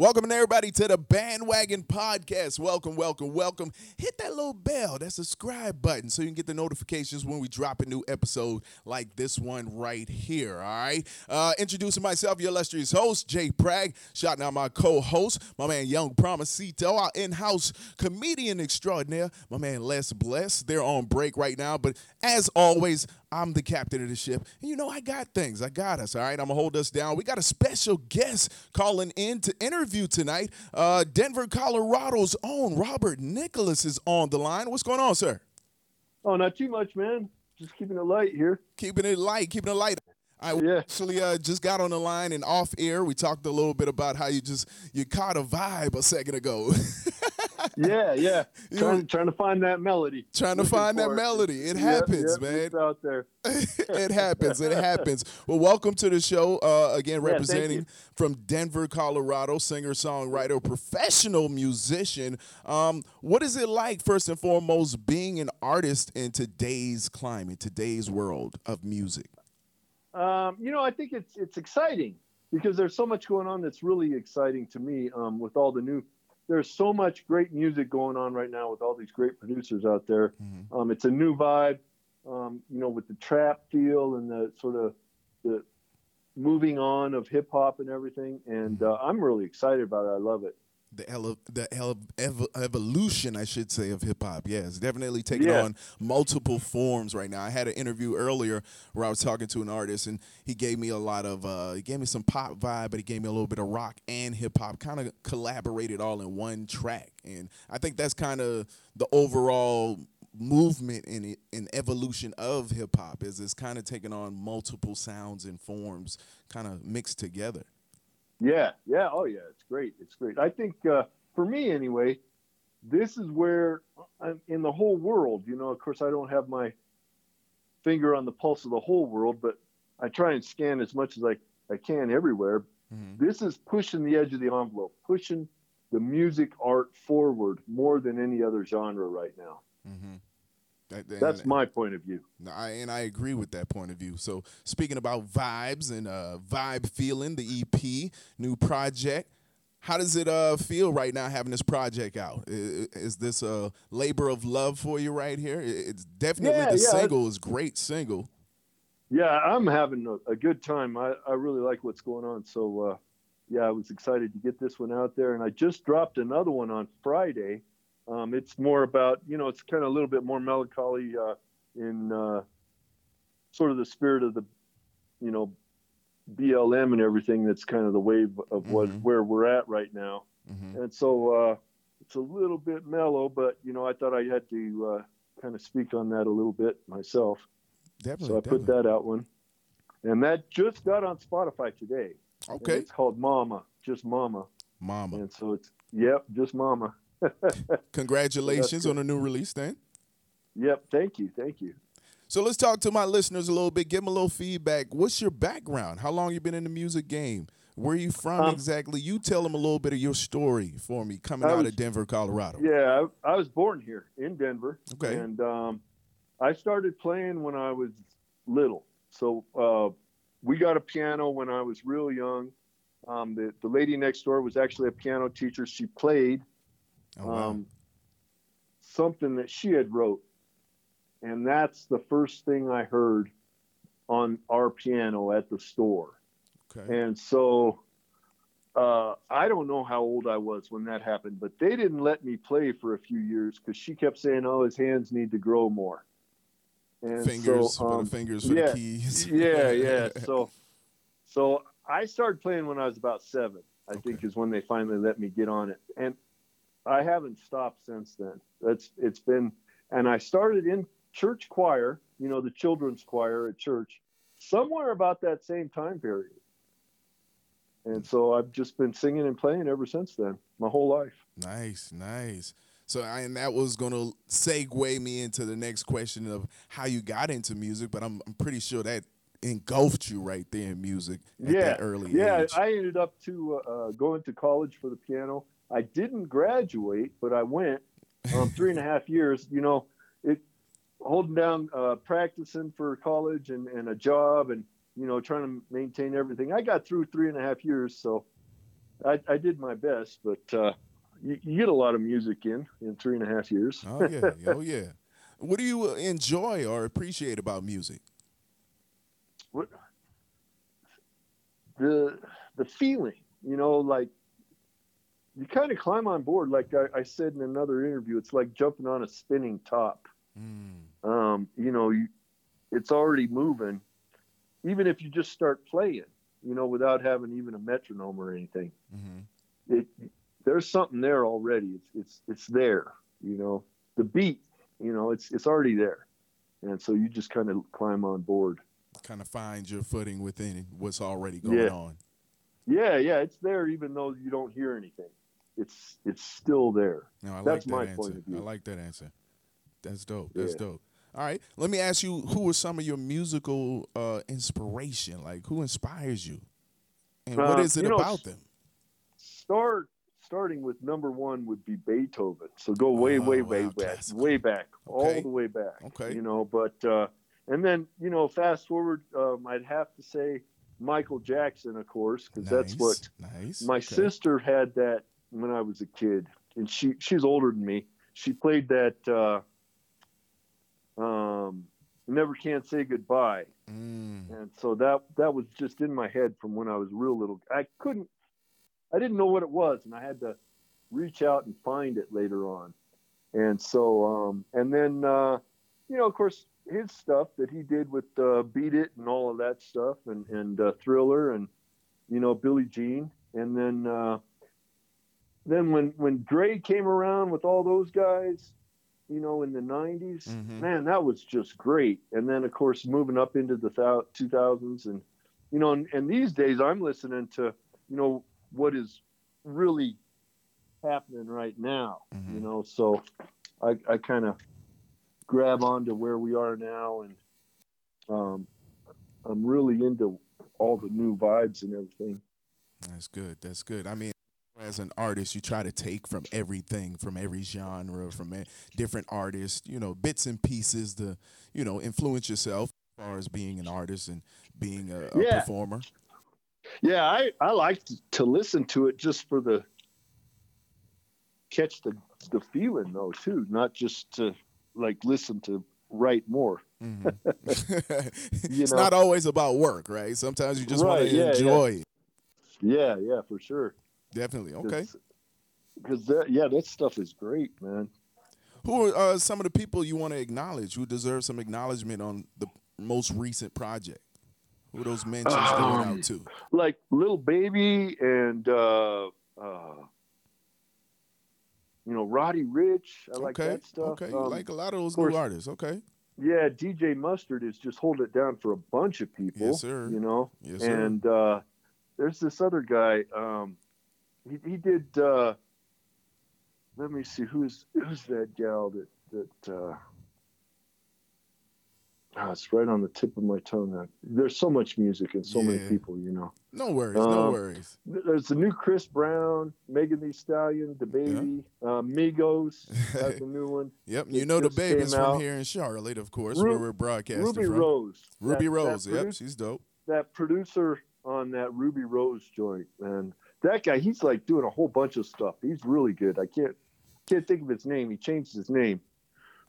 Welcome everybody to the Bandwagon Podcast. Welcome, welcome, welcome. Hit that little bell, that subscribe button, so you can get the notifications when we drop a new episode like this one right here. All right. Uh, introducing myself, your illustrious host, Jay Prag. Shouting out my co-host, my man Young Promisito, our in-house comedian extraordinaire, my man Les Bless. They're on break right now, but as always, I'm the captain of the ship. And you know, I got things. I got us. All right. I'm going to hold us down. We got a special guest calling in to interview tonight. Uh, Denver, Colorado's own Robert Nicklas is on the line. What's going on, sir? Oh, not too much, man. Just keeping it light here. Keeping it light, keeping it light. I yeah. actually uh, just got on the line and off air. We talked a little bit about how you just you caught a vibe a second ago. yeah, yeah. Trying, trying to find that melody. Trying to find that it. melody. It happens, yep, man. It's out there. it happens. It happens. Well, welcome to the show. Uh, again, representing yeah, from Denver, Colorado, singer, songwriter, professional musician. Um, what is it like, first and foremost, being an artist in today's climate, today's world of music? Um, you know, I think it's it's exciting because there's so much going on that's really exciting to me um, with all the new there's so much great music going on right now with all these great producers out there. Mm-hmm. Um, it's a new vibe, um, you know, with the trap feel and the sort of the moving on of hip hop and everything. And mm-hmm. uh, I'm really excited about it. I love it the ele- the ele- ev- evolution, I should say, of hip hop. Yeah, it's definitely taking yeah. on multiple forms right now. I had an interview earlier where I was talking to an artist, and he gave me a lot of, uh, he gave me some pop vibe, but he gave me a little bit of rock and hip hop, kind of collaborated all in one track. And I think that's kind of the overall movement and in evolution of hip hop is it's kind of taking on multiple sounds and forms, kind of mixed together. Yeah, yeah, oh yeah, it's great. It's great. I think uh, for me anyway, this is where I'm in the whole world. You know, of course, I don't have my finger on the pulse of the whole world, but I try and scan as much as I, I can everywhere. Mm-hmm. This is pushing the edge of the envelope, pushing the music art forward more than any other genre right now. Mm-hmm. That, That's my point of view. I, and I agree with that point of view. So speaking about vibes and uh, vibe feeling, the EP, new project. How does it uh, feel right now having this project out? Is, is, this a labor of love for you right here? It's definitely yeah, the yeah, single is great single. Yeah, I'm having a, a, good time. I, I really like what's going on. So uh, yeah, I was excited to get this one out there, and I just dropped another one on Friday um, it's more about, you know, it's kind of a little bit more melancholy uh, in uh, sort of the spirit of the, you know, BLM and everything. That's kind of the wave of what mm-hmm. where we're at right now. Mm-hmm. And so uh, it's a little bit mellow, but you know, I thought I had to uh, kind of speak on that a little bit myself. Definitely. So I definitely. put that out one, and that just got on Spotify today. Okay. it's called Mama, just Mama. Mama. And so it's yep, just Mama. Congratulations on a new release, then. Yep. Thank you. Thank you. So let's talk to my listeners a little bit. Give them a little feedback. What's your background? How long you been in the music game? Where are you from um, exactly? You tell them a little bit of your story for me coming was, out of Denver, Colorado. Yeah, I, I, was born here in Denver. Okay. And um, I started playing when I was little. So uh, we got a piano when I was real young. Um, the, the lady next door was actually a piano teacher. She played oh, wow. um, something that she had wrote, and that's the first thing I heard on our piano at the store. Okay. And so uh, I don't know how old I was when that happened, but they didn't let me play for a few years because she kept saying, "Oh, his hands need to grow more." And fingers so, um, fingers for yeah, the keys. yeah, yeah. So, so I started playing when I was about seven. I okay. think is when they finally let me get on it, and I haven't stopped since then. That's it's been, and I started in church choir, you know, the children's choir at church, somewhere about that same time period. And so I've just been singing and playing ever since then, my whole life. Nice, nice. So, I, and that was going to segue me into the next question of how you got into music, but I'm, I'm pretty sure that engulfed you right there in music at yeah, that early yeah, age. Yeah, I ended up to uh, uh, going to college for the piano I didn't graduate, but I went um, three and a half years. You know, it holding down, uh, practicing for college and, and a job, and you know, trying to maintain everything. I got through three and a half years, so I, I did my best, but uh, you, you, get a lot of music in in three and a half years. oh yeah, oh yeah. What do you enjoy or appreciate about music? What the the feeling, you know, like you kind of climb on board. Like I, I, said in another interview, it's like jumping on a spinning top. Mm. Um, you know, you, it's already moving, even if you just start playing, you know, without having even a metronome or anything. Mm-hmm. It, there's something there already. It's it's it's there. You know, the beat. You know, it's it's already there, and so you just kind of climb on board. Kind of find your footing within what's already going yeah. on. Yeah, yeah, it's there even though you don't hear anything. It's it's still there. No, I That's like that my answer. point of view. I like that answer. That's dope. That's Yeah. dope. All right, let me ask you: Who are some of your musical uh, inspiration? Like, who inspires you, and what Uh, is it you know, about them? Start starting with number one would be Beethoven. So go way, Oh, way, wow, way back, way back, Okay. all the way back. Okay. You know, but uh, and then you know, fast forward, um, I'd have to say Michael Jackson, of course, because that's what nice. my okay. sister had that when I was a kid, and she she's older than me. She played that uh, um, "Never Can Say Goodbye," Mm, and so that that was just in my head from when I was real little. I couldn't, I didn't know what it was, and I had to reach out and find it later on. And so, um, and then uh, you know, of course, his stuff that he did with uh, "Beat It" and all of that stuff, and and uh, Thriller, and you know, Billie Jean, and then uh, then when when Dre came around with all those guys, you know, in the '90s, Mhm. man, that was just great. And then, of course, moving up into the thou- 2000s, and you know, and, and these days, I'm listening to you know what is really happening right now. Mhm. You know, so I, I kind of grab onto where we are now, and um, I'm really into all the new vibes and everything. That's good. That's good. I mean, as an artist, you try to take from everything, from every genre, from a- different artists, you know, bits and pieces to, you know, influence yourself as far as being an artist and being a, a Yeah. performer. Yeah, I, I like to, listen to it just for the catch the the feeling though too, not just to like listen to write more. Mhm. It's know? not always about work, right? Sometimes you just want to yeah, yeah. enjoy it. Yeah, yeah, for sure. Definitely. Okay. Because that yeah, that stuff is great, man. Who are uh, some of the people you want to acknowledge who deserve some acknowledgement on the most recent project? Who are those mentions going Um, out to? Like Lil Baby and uh, uh, you know Roddy Ricch. I like okay. that stuff. Okay. You Um, like a lot of those course- new artists. Okay. yeah, DJ Mustard is just holding it down for a bunch of people. Yes, sir. You know, Yes, sir. and uh, there's this other guy. Um, he, he did. Uh, let me see who's who's that gal that that. Uh, ah, it's right on the tip of my tongue. Uh, There's so much music and so many people. You know, no worries. no um, worries. there's the new Chris Brown, Megan Thee Stallion, DaBaby, uh, Migos. That's a new one. Yep. You know DaBaby's from out. here in Charlotte, of course, Ru- where we're broadcasting Ruby from. Rose. Ruby That- Rose. That, yep. produ- She's dope. that producer on that Ruby Rose joint, and that guy, he's like doing a whole bunch of stuff. He's really good. I can't can't think of his name. He changed his name,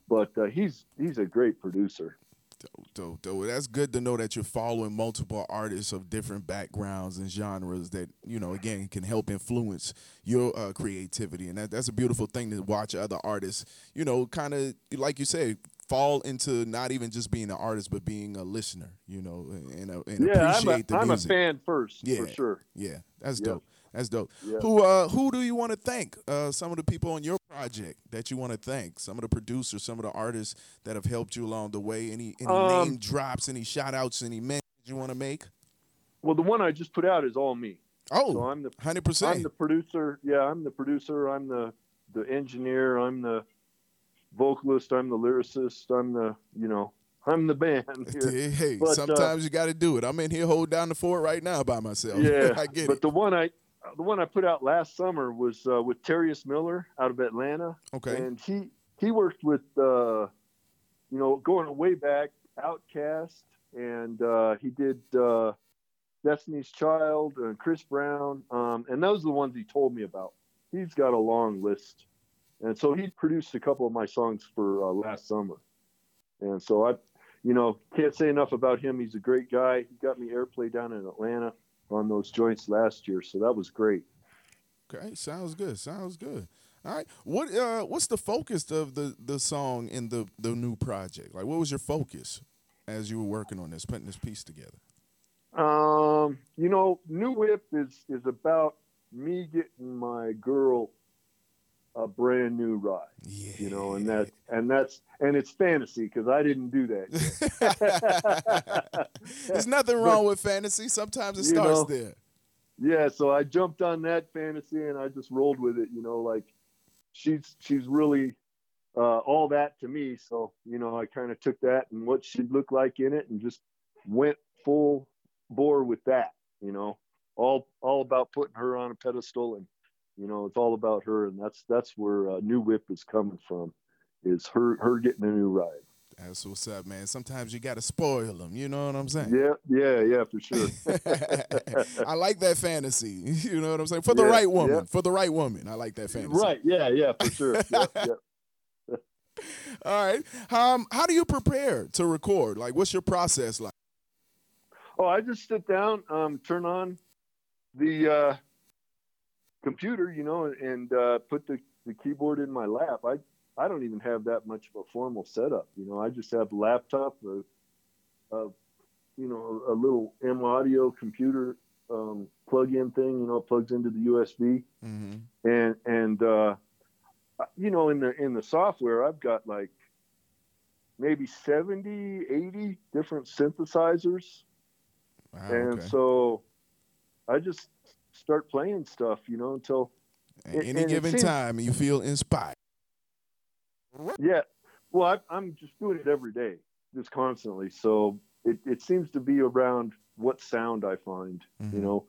but uh, he's he's a great producer. Dope, dope, dope. That's good to know that you're following multiple artists of different backgrounds and genres that you know again can help influence your uh, creativity, and that, that's a beautiful thing to watch other artists. You know, kind of like you said, fall into not even just being an artist, but being a listener. You know, and, and, and yeah, I'm a, appreciate the I'm a fan first Yeah. for sure. Yeah, that's Yeah. dope. That's dope. Yeah. Who uh who do you want to thank? Uh some of the people on your project that you want to thank. Some of the producers, some of the artists that have helped you along the way. Any any Um, name drops, any shout outs, any mentions you want to make? Well, the one I just put out is all me. So Oh, I'm the 100%. I'm the producer. Yeah, I'm the producer. I'm the the engineer. I'm the vocalist. I'm the lyricist. I'm the you know I'm the band here. Hey, But, uh, sometimes you got to do it. I'm in here holding down the fort right now by myself. Yeah, I get but it. But the one I the one I put out last summer was uh, with Terrius Miller out of Atlanta, Okay. and he he worked with uh, you know going way back OutKast, and uh, he did uh, Destiny's Child, uh, Chris Brown, um, and those are the ones he told me about. He's got a long list, and so he produced a couple of my songs for uh, last summer, and so I, you know, can't say enough about him. He's a great guy. He got me airplay down in Atlanta on those joints last year, so that was great. Okay, sounds good. Sounds good. All right, what uh, what's the focus of the the song in the the new project? Like, what was your focus as you were working on this, putting this piece together? Um, you know, New Whip is is about me getting my girl a brand new ride. Yeah. You know, and that and that's and it's fantasy because I didn't do that. There's nothing wrong with fantasy. Sometimes it starts know, there. Yeah, so I jumped on that fantasy and I just rolled with it. You know, like she's she's really uh, all that to me. So you know, I kind of took that and what she'd look like in it and just went full bore with that. You know, all all about putting her on a pedestal and you know it's all about her and that's that's where uh, New Whip is coming from, is her her getting a new ride. That's what's up, man. Sometimes you got to spoil them. You know what I'm saying? Yeah, yeah, yeah, for sure. I like that fantasy. You know what I'm saying? For the yeah, right woman. Yeah. For the right woman. I like that fantasy. Right. Yeah, yeah, for sure. yep, yep. All right. Um, how do you prepare to record? Like, what's your process like? Oh, I just sit down, um, turn on the uh, computer, you know, and uh, put the, the keyboard in my lap. I I don't even have that much of a formal setup. You know, I just have a laptop, a, a you know, a little M audio computer um, plug-in thing. You know, plugs into the USB, mm-hmm. and and uh, you know, in the in the software, I've got like maybe 70, 80 different synthesizers, wow, and okay. so I just start playing stuff. You know, until At any given seems, time you feel inspired. Yeah. Well, I, am just doing it every day, just constantly. So it, it seems to be around what sound I find. Mm-hmm. You know,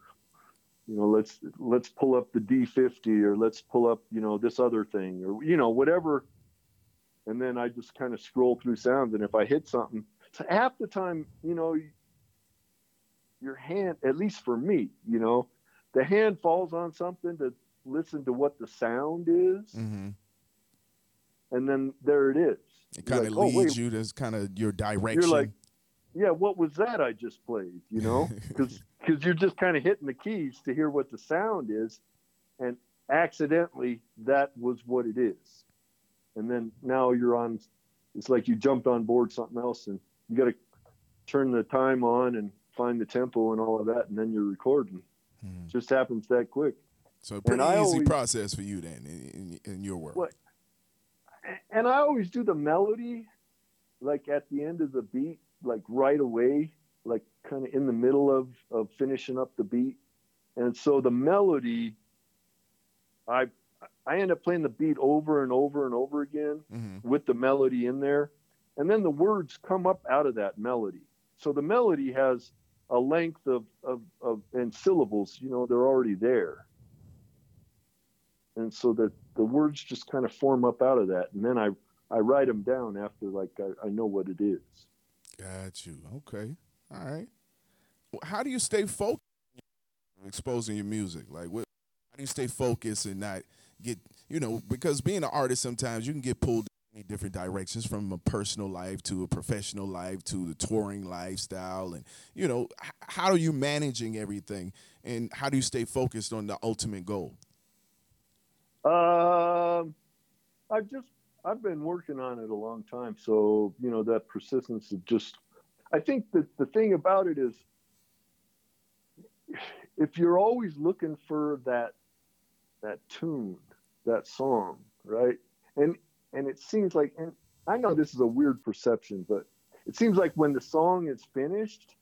you know, let's let's pull up the D50 or let's pull up you know this other thing or you know whatever. And then I just kind of scroll through sounds, and if I hit something, so half the time, you know, your hand, at least for me, you know, the hand falls on something to listen to what the sound is. Mm-hmm and then there it is. It kind of like, leads oh, you to kind of your direction. You're like, yeah, what was that I just played? You know, because because you're just kind of hitting the keys to hear what the sound is, and accidentally that was what it is, and then now you're on. It's like you jumped on board something else, and you got to turn the time on and find the tempo and all of that, and then you're recording. Hmm. Just happens that quick. So pretty easy always, process for you then in, in, in your work. What, and I always do the melody like at the end of the beat, like right away, like kind of in the middle of, of finishing up the beat. And so the melody, I I end up playing the beat over and over and over again mm-hmm. with the melody in there. And then the words come up out of that melody. So the melody has a length of, of, of and syllables, you know, they're already there and so that the words just kind of form up out of that, and then I I write them down after like I, I know what it is. Got you. Okay. All right. How do you stay focused exposing your music? Like, what? How do you stay focused and not get you know because being an artist sometimes you can get pulled different directions from a personal life to a professional life to the touring lifestyle and you know how are you managing everything and how do you stay focused on the ultimate goal um, I've just I've been working on it a long time, so you know that persistence of just. I think that the thing about it is, if you're always looking for that that tune, that song, right? And and it seems like, and I know this is a weird perception, but it seems like when the song is finished,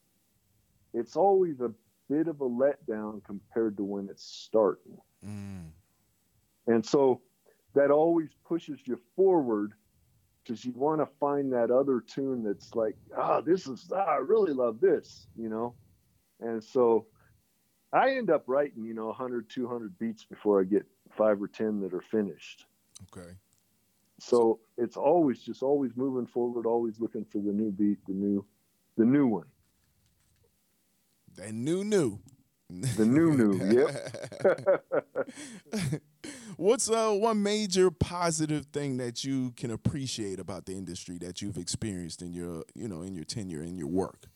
it's always a bit of a letdown compared to when it's starting. Mm. And so that always pushes you forward because you want to find that other tune that's like, ah, oh, this is, ah, I really love this, you know? And so I end up writing, you know, 100, 200 beats before I get five or 10 that are finished. Okay. So it's always just always moving forward, always looking for the new beat, the new, the new one. the new new. The new new. yep. What's uh, one major positive thing that you can appreciate about the industry that you've experienced in your, you know, in your tenure in your work?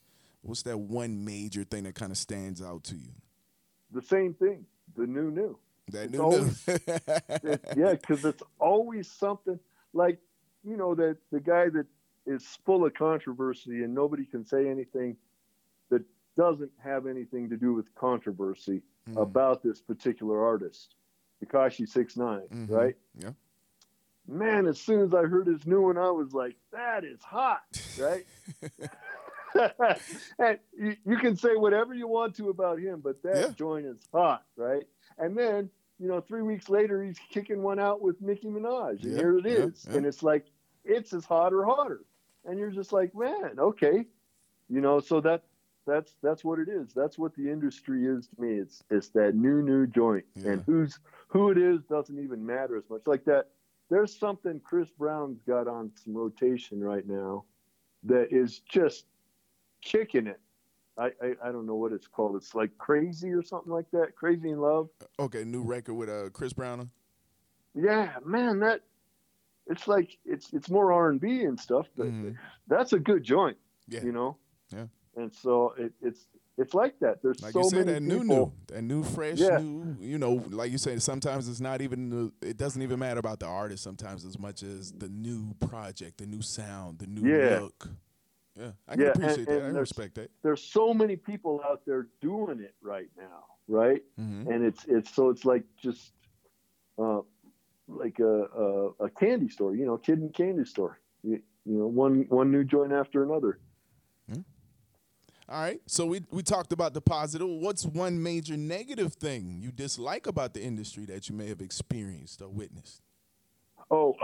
What's that one major thing that kind of stands out to you? The same thing. The new new. That It's new always- new. It- yeah, because it's always something like you know that the guy that is full of controversy and nobody can say anything that doesn't have anything to do with controversy Mhm. about this particular artist, Tekashi Six Mhm. right? Yeah. Man, as soon as I heard his new one, I was like, "That is hot," right? and you, you can say whatever you want to about him, but that Yeah. joint is hot, right? And then, you know, three weeks later, he's kicking one out with Nicki Minaj, and Yeah, here it is. yeah, is, yeah. and it's like it's as hot or hotter, and you're just like, man, okay, you know, so that that's that's what it is. That's what the industry is to me. It's it's that new new joint, and who's who it is doesn't even matter as much. Like that, there's something Chris Brown's got on some rotation right now that is just kicking it. I, I, I don't know what it's called. It's like crazy or something like that. Crazy in love. okay, new record with uh, Chris Brown. Yeah, man, that it's like it's it's more R and B and stuff, but Mhm. that's a good joint. Yeah. You know. Yeah. And so it, it's it's like that. There's Like so you said, many that new people. new, that new fresh Yeah. new. You know, like you said, sometimes it's not even. The, it doesn't even matter about the artist. Sometimes as much as the new project, the new sound, the new Yeah. look. Yeah, I can Yeah, and- appreciate that. I respect that. There's so many people out there doing it right now, right? hmm and it's it's so it's like just uh, like a, a a candy store, you know, kid and candy store. You, you know, one one new joint after another. All right. So we we talked about the positive. What's one major negative thing you dislike about the industry that you may have experienced or witnessed? Oh,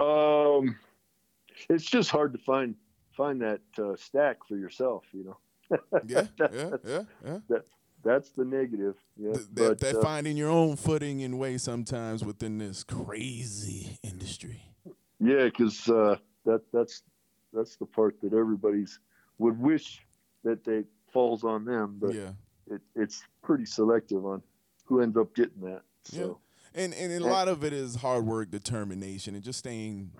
um, it's just hard to find find that uh, stack for yourself. You know, Yeah, That- yeah, that's- yeah, yeah. that's the negative. Yeah, Th- that, but that uh, finding your own footing in way sometimes within this crazy industry. yeah, because uh, that that's that's the part that everybody's would wish that they falls on them, but yeah. it, it's pretty selective on who ends up getting that. So. And and a lot of it is hard work, determination, and just staying,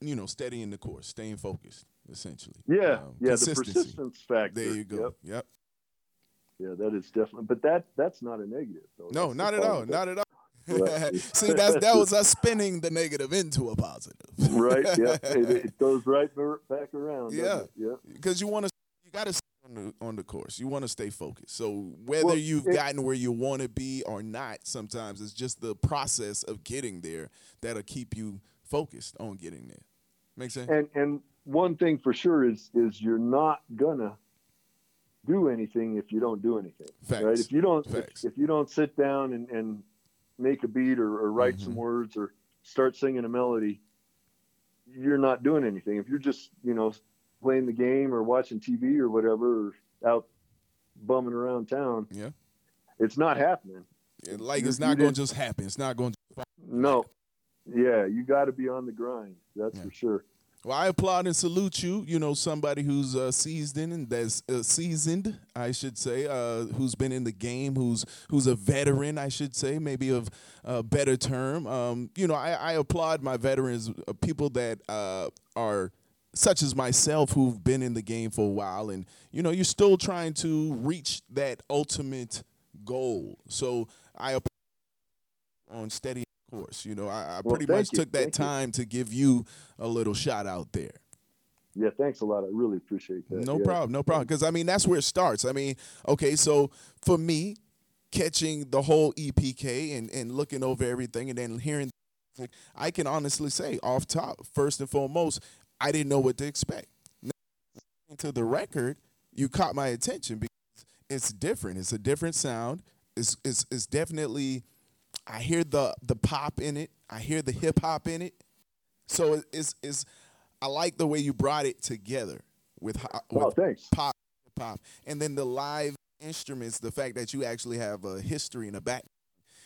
you know, steady in the course, staying focused, essentially. Yeah, Um, yeah, the persistence factor. There you go. Yep. Yep. Yeah, that is definitely. But that that's not a negative. Though. No, That's not at all. Not at all. Right. See, that's that was us spinning the negative into a positive. right. Yeah, it, it goes right back around. Yeah. Yeah. because you want to you got to stay on the, on the course you want to stay focused so whether Well, you've it- gotten where you want to be or not sometimes it's just the process of getting there that'll keep you focused on getting there Makes sense And and one thing for sure is is you're not gonna do anything if you don't do anything. facts Right. If you don't if, if you don't sit down and, and make a beat or, or write some Mhm. words or start singing a melody, you're not doing anything. If you're just you know playing the game or watching TV or whatever, or out bumming around town, yeah it's not happening. And, like it's you not going to just happen it's not going to No. Yeah, you got to be on the grind. That's Yeah. for sure. Well i applaud and salute you you know somebody who's uh, seasoned and that's uh, seasoned i should say uh, who's been in the game who's who's a veteran i should say maybe of a better term. Um, you know I, I applaud my veterans uh, people that uh, are such as myself who've been in the game for a while. And you know you're still trying to reach that ultimate goal. So i applaud on steady course you know i, I Well, pretty much you, took that thank you. time to give you a little shout out there Yeah, thanks a lot. I really appreciate that. no Yeah. problem, no problem. Because I mean, that's where it starts. I mean, okay, so for me, catching the whole EPK and, and looking over everything and then hearing, I can honestly say, off top, first and foremost, I didn't know what to expect. Now, to the record, you caught my attention because it's different. It's a different sound. It's it's, it's definitely. I hear the the pop in it. I hear the hip hop in it. So it's it's. I like the way you brought it together with oh, with Oh, thanks. pop, hip hop, and then the live instruments. The fact that you actually have a history and a back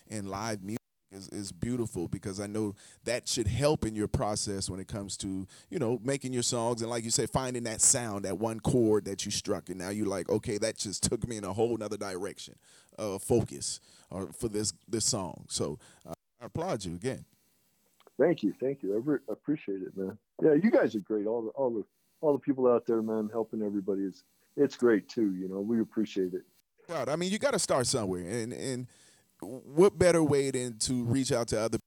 in live music is, is beautiful because I know that should help in your process when it comes to you know making your songs and like you say finding that sound that one chord that you struck and now you're like okay that just took me in a whole nother direction uh, focus or for this this song so uh, I applaud you again. Thank you, thank you. I re- appreciate it, man. Yeah, you guys are great. All the all the all the people out there, man, helping everybody is it's great too. You know, we appreciate it. Proud. I mean, you got to start somewhere, and and what better way than to reach out to other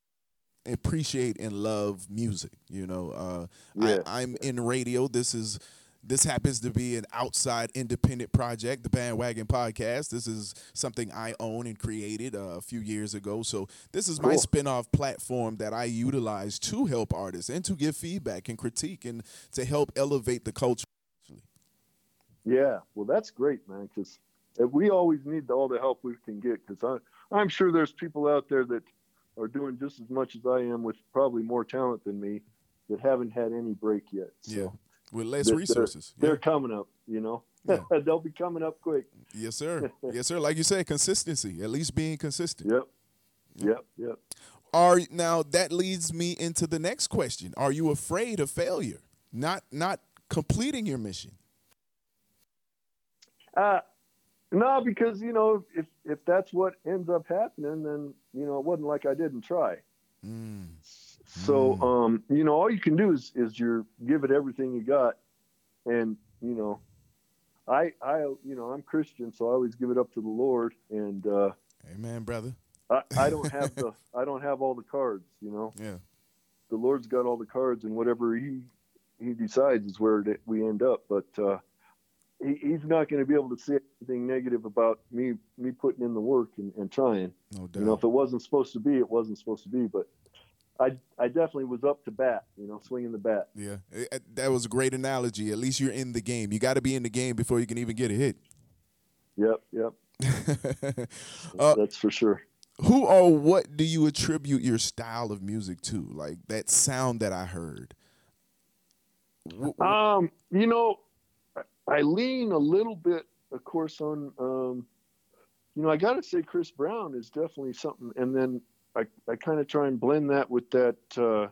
appreciate and love music you know uh, yeah. I, i'm in radio this is this happens to be an outside independent project the bandwagon podcast this is something i own and created uh, a few years ago so this is my Cool. spin-off platform that i utilize to help artists and to give feedback and critique and to help elevate the culture Yeah, well, that's great, man. Because we always need all the help we can get. Because I, I'm sure there's people out there that are doing just as much as I am, with probably more talent than me, that haven't had any break yet. So yeah with less they're- resources they're Yeah. coming up. You know, Yeah. they'll be coming up quick. yes sir yes sir like you said consistency at least being consistent Yep, yep, yep. Are now that leads me into the next question. Are you afraid of failure? Not not completing your mission. Uh, no, because you know, if if that's what ends up happening, then you know, it wasn't like I didn't try. Mm. So, Mm. um, you know, all you can do is is you give it everything you got, and you know, I I you know I'm Christian, so I always give it up to the Lord, and uh, Amen, brother. I, I don't have the I don't have all the cards. You know, Yeah. the Lord's got all the cards, and whatever He He decides is where it, we end up. But uh, he, He's not going to be able to say anything negative about me me putting in the work and, and trying. No doubt. You know, if it wasn't supposed to be, it wasn't supposed to be. But I I definitely was up to bat. You know, swinging the bat. yeah. Eh, eh, That was a great analogy. At least you're in the game. You got to be in the game before you can even get a hit. Yep, yep. Uh, That's for sure. Who or what do you attribute your style of music to? Like that sound that I heard. Um, you know, I- lean a little bit, of course, on um, you know, I got to say Chris Brown is definitely something, and then I I kind of try and blend that with that. Uh,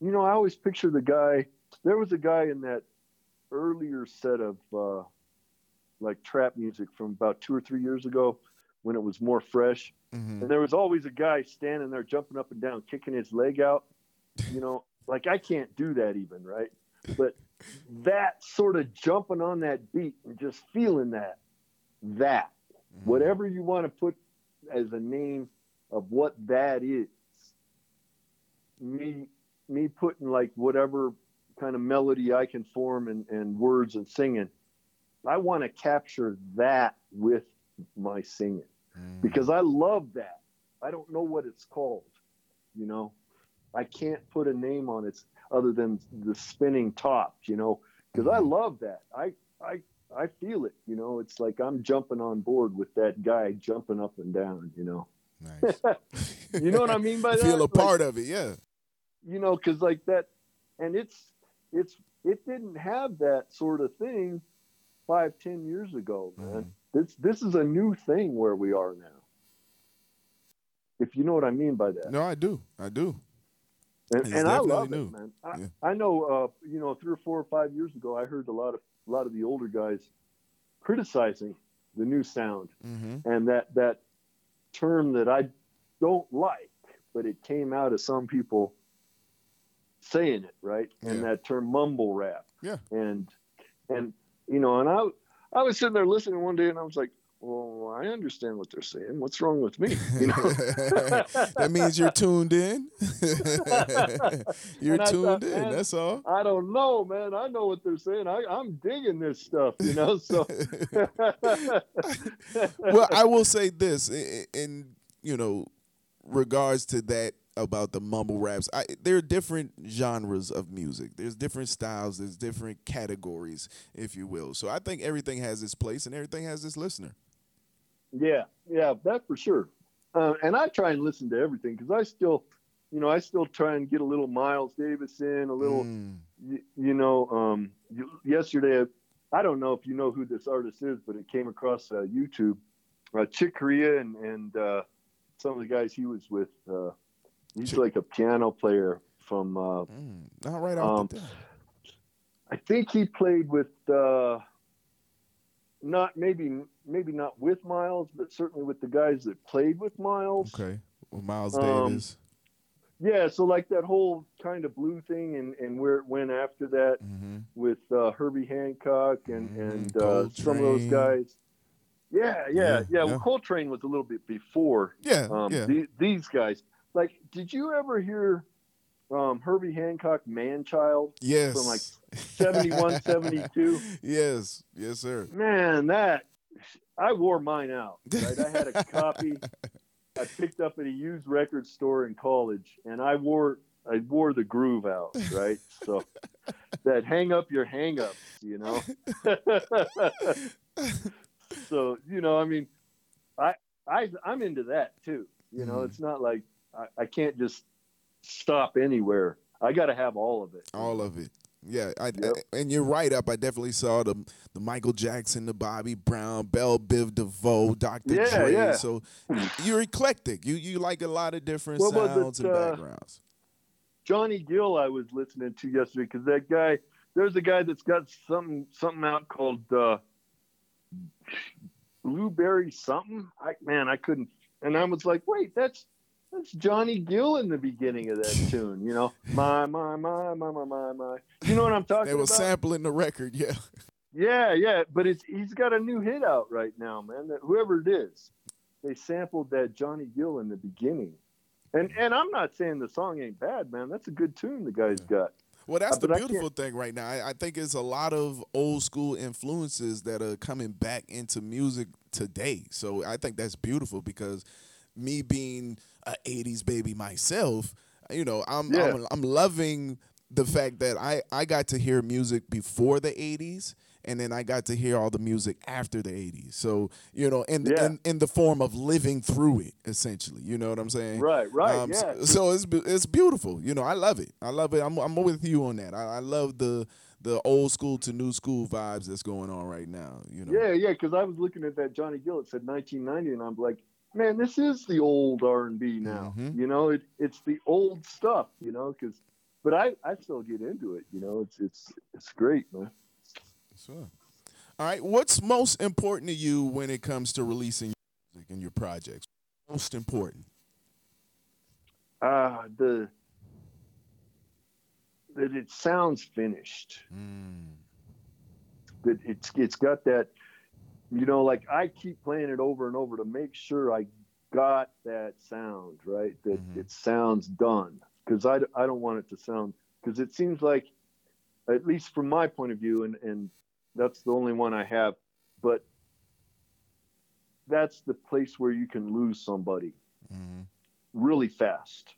you know, I always picture the guy. There was a guy in that earlier set of uh, like trap music from about two or three years ago when it was more fresh. Mhm. And there was always a guy standing there jumping up and down, kicking his leg out. You know, like I can't do that even, right? But that sort of jumping on that beat and just feeling that, that, Mhm. whatever you want to put as a name of what that is, me, me putting like whatever kind of melody I can form and, and words and singing, I want to capture that with my singing Mhm. because I love that. I don't know what it's called, you know. I can't put a name on it other than the spinning tops, you know, because I Mhm. love that. I I I feel it, you know. It's like I'm jumping on board with that guy jumping up and down, you know. Nice. You know what I mean by that? Feel a Like, part of it, yeah. you know, because like that, and it's it's it didn't have that sort of thing five ten years ago, man. Mhm. This this is a new thing where we are now. If you know what I mean by that. No, I do. I do. And, and I love new. it, man. I, Yeah. I know, uh, you know, three or four or five years ago, I heard a lot of a lot of the older guys criticizing the new sound Mm-hmm. and that that term that I don't like, but it came out of some people saying it right, and that term mumble rap. Yeah. and and you know, and I I was sitting there listening one day, and I was like. Well, I understand what they're saying. What's wrong with me? You know? that means you're tuned in. you're tuned thought, in. That's all. I don't know, man. I know what they're saying. I, I'm digging this stuff, you know. So, well, I will say this i- i- in you know regards to that about the mumble raps. I, there are different genres of music. There's different styles. There's different categories, if you will. So I think everything has its place and everything has its listener. Yeah, yeah, that for sure. Uh, and I try and listen to everything because I still, you know, I still try and get a little Miles Davis in, a little, Mm. you, you know. Um, y- yesterday, I don't know if you know who this artist is, but it came across uh, YouTube. Uh, Chick Corea and and uh, some of the guys he was with. Uh, he's like a piano player from. Uh, mm, not right off um, I think he played with. Not maybe maybe not with Miles, but certainly with the guys that played with Miles. Okay, well, Miles um, Davis. Yeah, so like that whole kind of blue thing, and, and where it went after that mm-hmm. with uh, Herbie Hancock and mm-hmm. and uh, some of those guys. Yeah, yeah, yeah. yeah. Well, Coltrane was a little bit before. Yeah, um, yeah. The, these guys. Like, did you ever hear um, Herbie Hancock "Manchild"? Yes. From like 71, 72? Yes, yes, sir. Man, that I wore mine out. Right, I had a copy. I picked up at a used record store in college, and I wore I wore the groove out, right? So that hang up your hang ups, you know. so you know, I mean, I I I'm into that too. You know, mm. it's not like I, I can't just stop anywhere. I got to have all of it. All of it. Yeah, I, yep. I, and you're right. Up, I definitely saw the the Michael Jackson, the Bobby Brown, Bell Biv DeVoe, Dr. Yeah, Dre. Yeah. So you're eclectic. You you like a lot of different what sounds it, and uh, backgrounds. Johnny Gill, I was listening to yesterday because that guy. There's a guy that's got something something out called uh, Blueberry something. I man, I couldn't. And I was like, wait, that's that's Johnny Gill in the beginning of that tune, you know. My, my, my, my, my, my, my. You know what I'm talking about? They were about? sampling the record, yeah. Yeah, yeah, but it's he's got a new hit out right now, man. That whoever it is, they sampled that Johnny Gill in the beginning, and and I'm not saying the song ain't bad, man. That's a good tune the guy's yeah. got. Well, that's uh, the beautiful thing right now. I, I, think it's a lot of old school influences that are coming back into music today. So I think that's beautiful because me being a 80s baby myself, you know, I'm, yeah. I'm, I'm loving the fact that I I got to hear music before the 80s and then I got to hear all the music after the 80s. So, you know, in, yeah. in, in the form of living through it essentially. You know what I'm saying? Right, right. Um, yeah. So, so, it's it's beautiful. You know, I love it. I love it. I'm I'm with you on that. I, I love the the old school to new school vibes that's going on right now, you know. Yeah, yeah, cuz I was looking at that Johnny Gill it said 1990 and I'm like man, this is the old R and B now. Mm-hmm. You know, it, it's the old stuff. You know, because but I I still get into it. You know, it's it's it's great, man. Sure. All right, what's most important to you when it comes to releasing music and your projects? Most important. Uh the that it sounds finished. Mm. That it's it's got that you know, like I keep playing it over and over to make sure I got that sound right, that mm-hmm. it sounds done. Because I, I don't want it to sound, because it seems like, at least from my point of view, and, and that's the only one I have, but that's the place where you can lose somebody mm-hmm. really fast.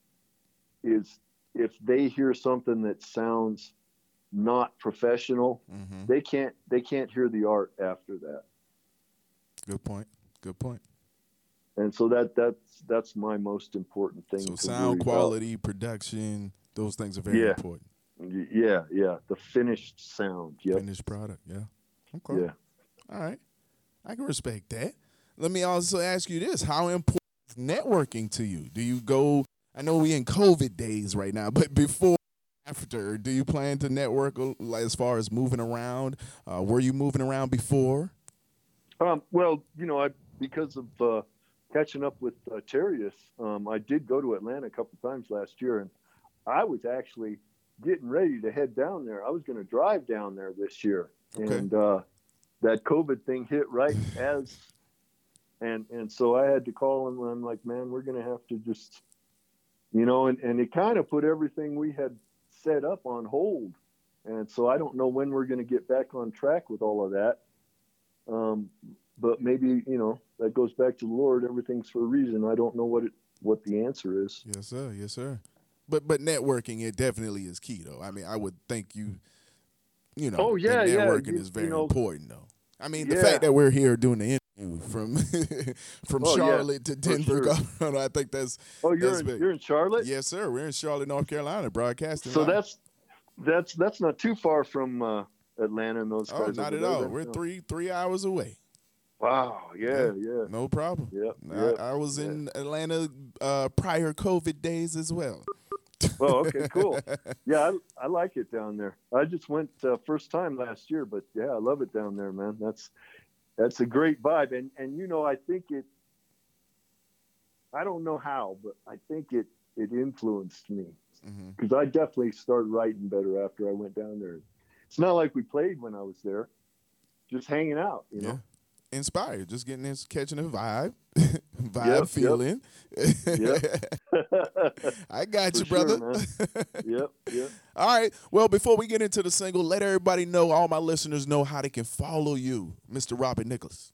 Is if they hear something that sounds not professional, mm-hmm. they can't they can't hear the art after that. Good point. Good point. And so that that's that's my most important thing. So sound quality, about. production, those things are very yeah. important. Yeah, yeah. The finished sound. Yep. Finished product. Yeah. Okay. Yeah. All right. I can respect that. Let me also ask you this: How important is networking to you? Do you go? I know we in COVID days right now, but before after do you plan to network as far as moving around uh, were you moving around before um, well, you know, I because of uh, catching up with uh, Terrius, um, I did go to Atlanta a couple times last year, and I was actually getting ready to head down there. I was going to drive down there this year, okay. and uh, that COVID thing hit right as, and and so I had to call him. And I'm like, man, we're going to have to just, you know, and and it kind of put everything we had set up on hold, and so I don't know when we're going to get back on track with all of that. Um, but maybe you know that goes back to the Lord. Everything's for a reason. I don't know what it what the answer is. Yes, sir. Yes, sir. But but networking it definitely is key though. I mean, I would think you, you know, oh yeah, networking yeah. is very you know, important though. I mean, yeah. the fact that we're here doing the interview from from oh, Charlotte yeah, to Denver, sure. I think that's oh you're that's in, big. you're in Charlotte. Yes, sir. We're in Charlotte, North Carolina, broadcasting. So live. that's that's that's not too far from uh, Atlanta and those oh, not at all. We're three three hours away. Wow. Yeah. Yeah. No problem. Yep. I, yep. I was yeah. in Atlanta uh, prior COVID days as well. Oh, okay, cool. Yeah, I, I like it down there. I just went uh, first time last year, but yeah, I love it down there, man. That's that's a great vibe, and and you know, I think it. I don't know how, but I think it it influenced me hmm because I definitely started writing better after I went down there. It's not like we played when I was there, just hanging out, you know. Inspired, just getting this, catching a vibe, vibe Yep, yep. feeling. I got For you, brother. man. yep, yep. all right. Well, before we get into the single, let everybody know, all my listeners know how they can follow you, Mr. Robert Nicklas.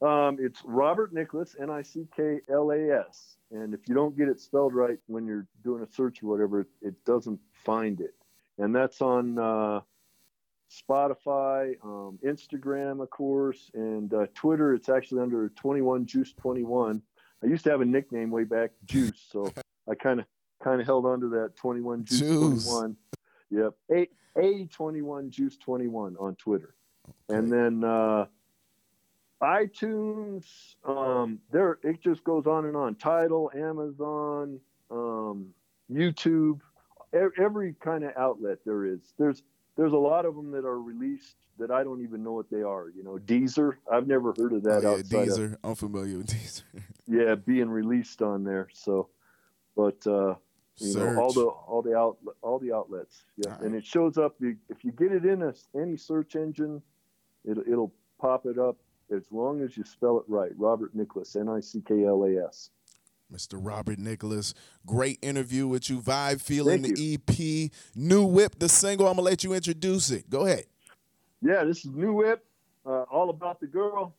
Um, it's Robert Nicklas, N I C K L A S. And if you don't get it spelled right when you're doing a search or whatever, it, it doesn't find it. And that's on uh, Spotify, um, Instagram, of course, and uh, Twitter. It's actually under 21 Juice 21. I used to have a nickname way back, Juice, so I kind of kind of held on to that 21 Juice Juice. 21. Yep, a a 21 Juice 21 on Twitter, and then. Uh, iTunes, um, there it just goes on and on. Tidal, Amazon, um, YouTube, e- every kind of outlet there is. There's there's a lot of them that are released that I don't even know what they are. You know, Deezer, I've never heard of that oh, yeah, outside of Deezer. I'm familiar with Deezer. yeah being released on there. So, but uh, you know all the all the out all the outlets. Yeah, All and it shows up if you get it in a, any search engine, it'll it'll pop it up as long as you spell it right. Robert Nicklas, N I C K L A S. Mr. Robert Nicklas. Great interview with you. Vibe Feeling Thank the EP. New Whip, the single. I'm going to let you introduce it. Go ahead. Yeah, this is New Whip, uh, all about the girl,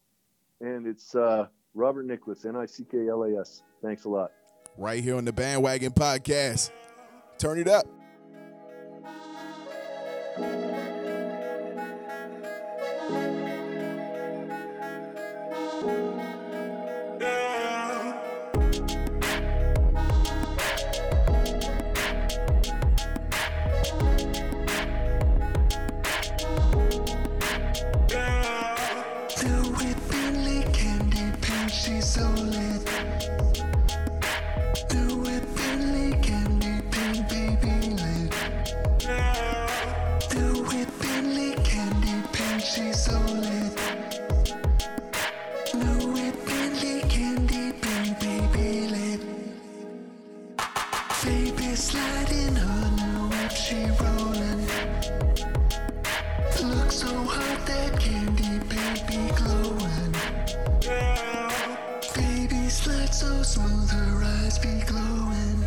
and it's uh, Robert Nicklas, N I C K L A S. Thanks a lot. Right here on the Bandwagon Podcast. Turn it up. Baby sliding on the whip, she rolling. Look so hot that candy baby glowing. Baby slide so smooth, her eyes be glowing.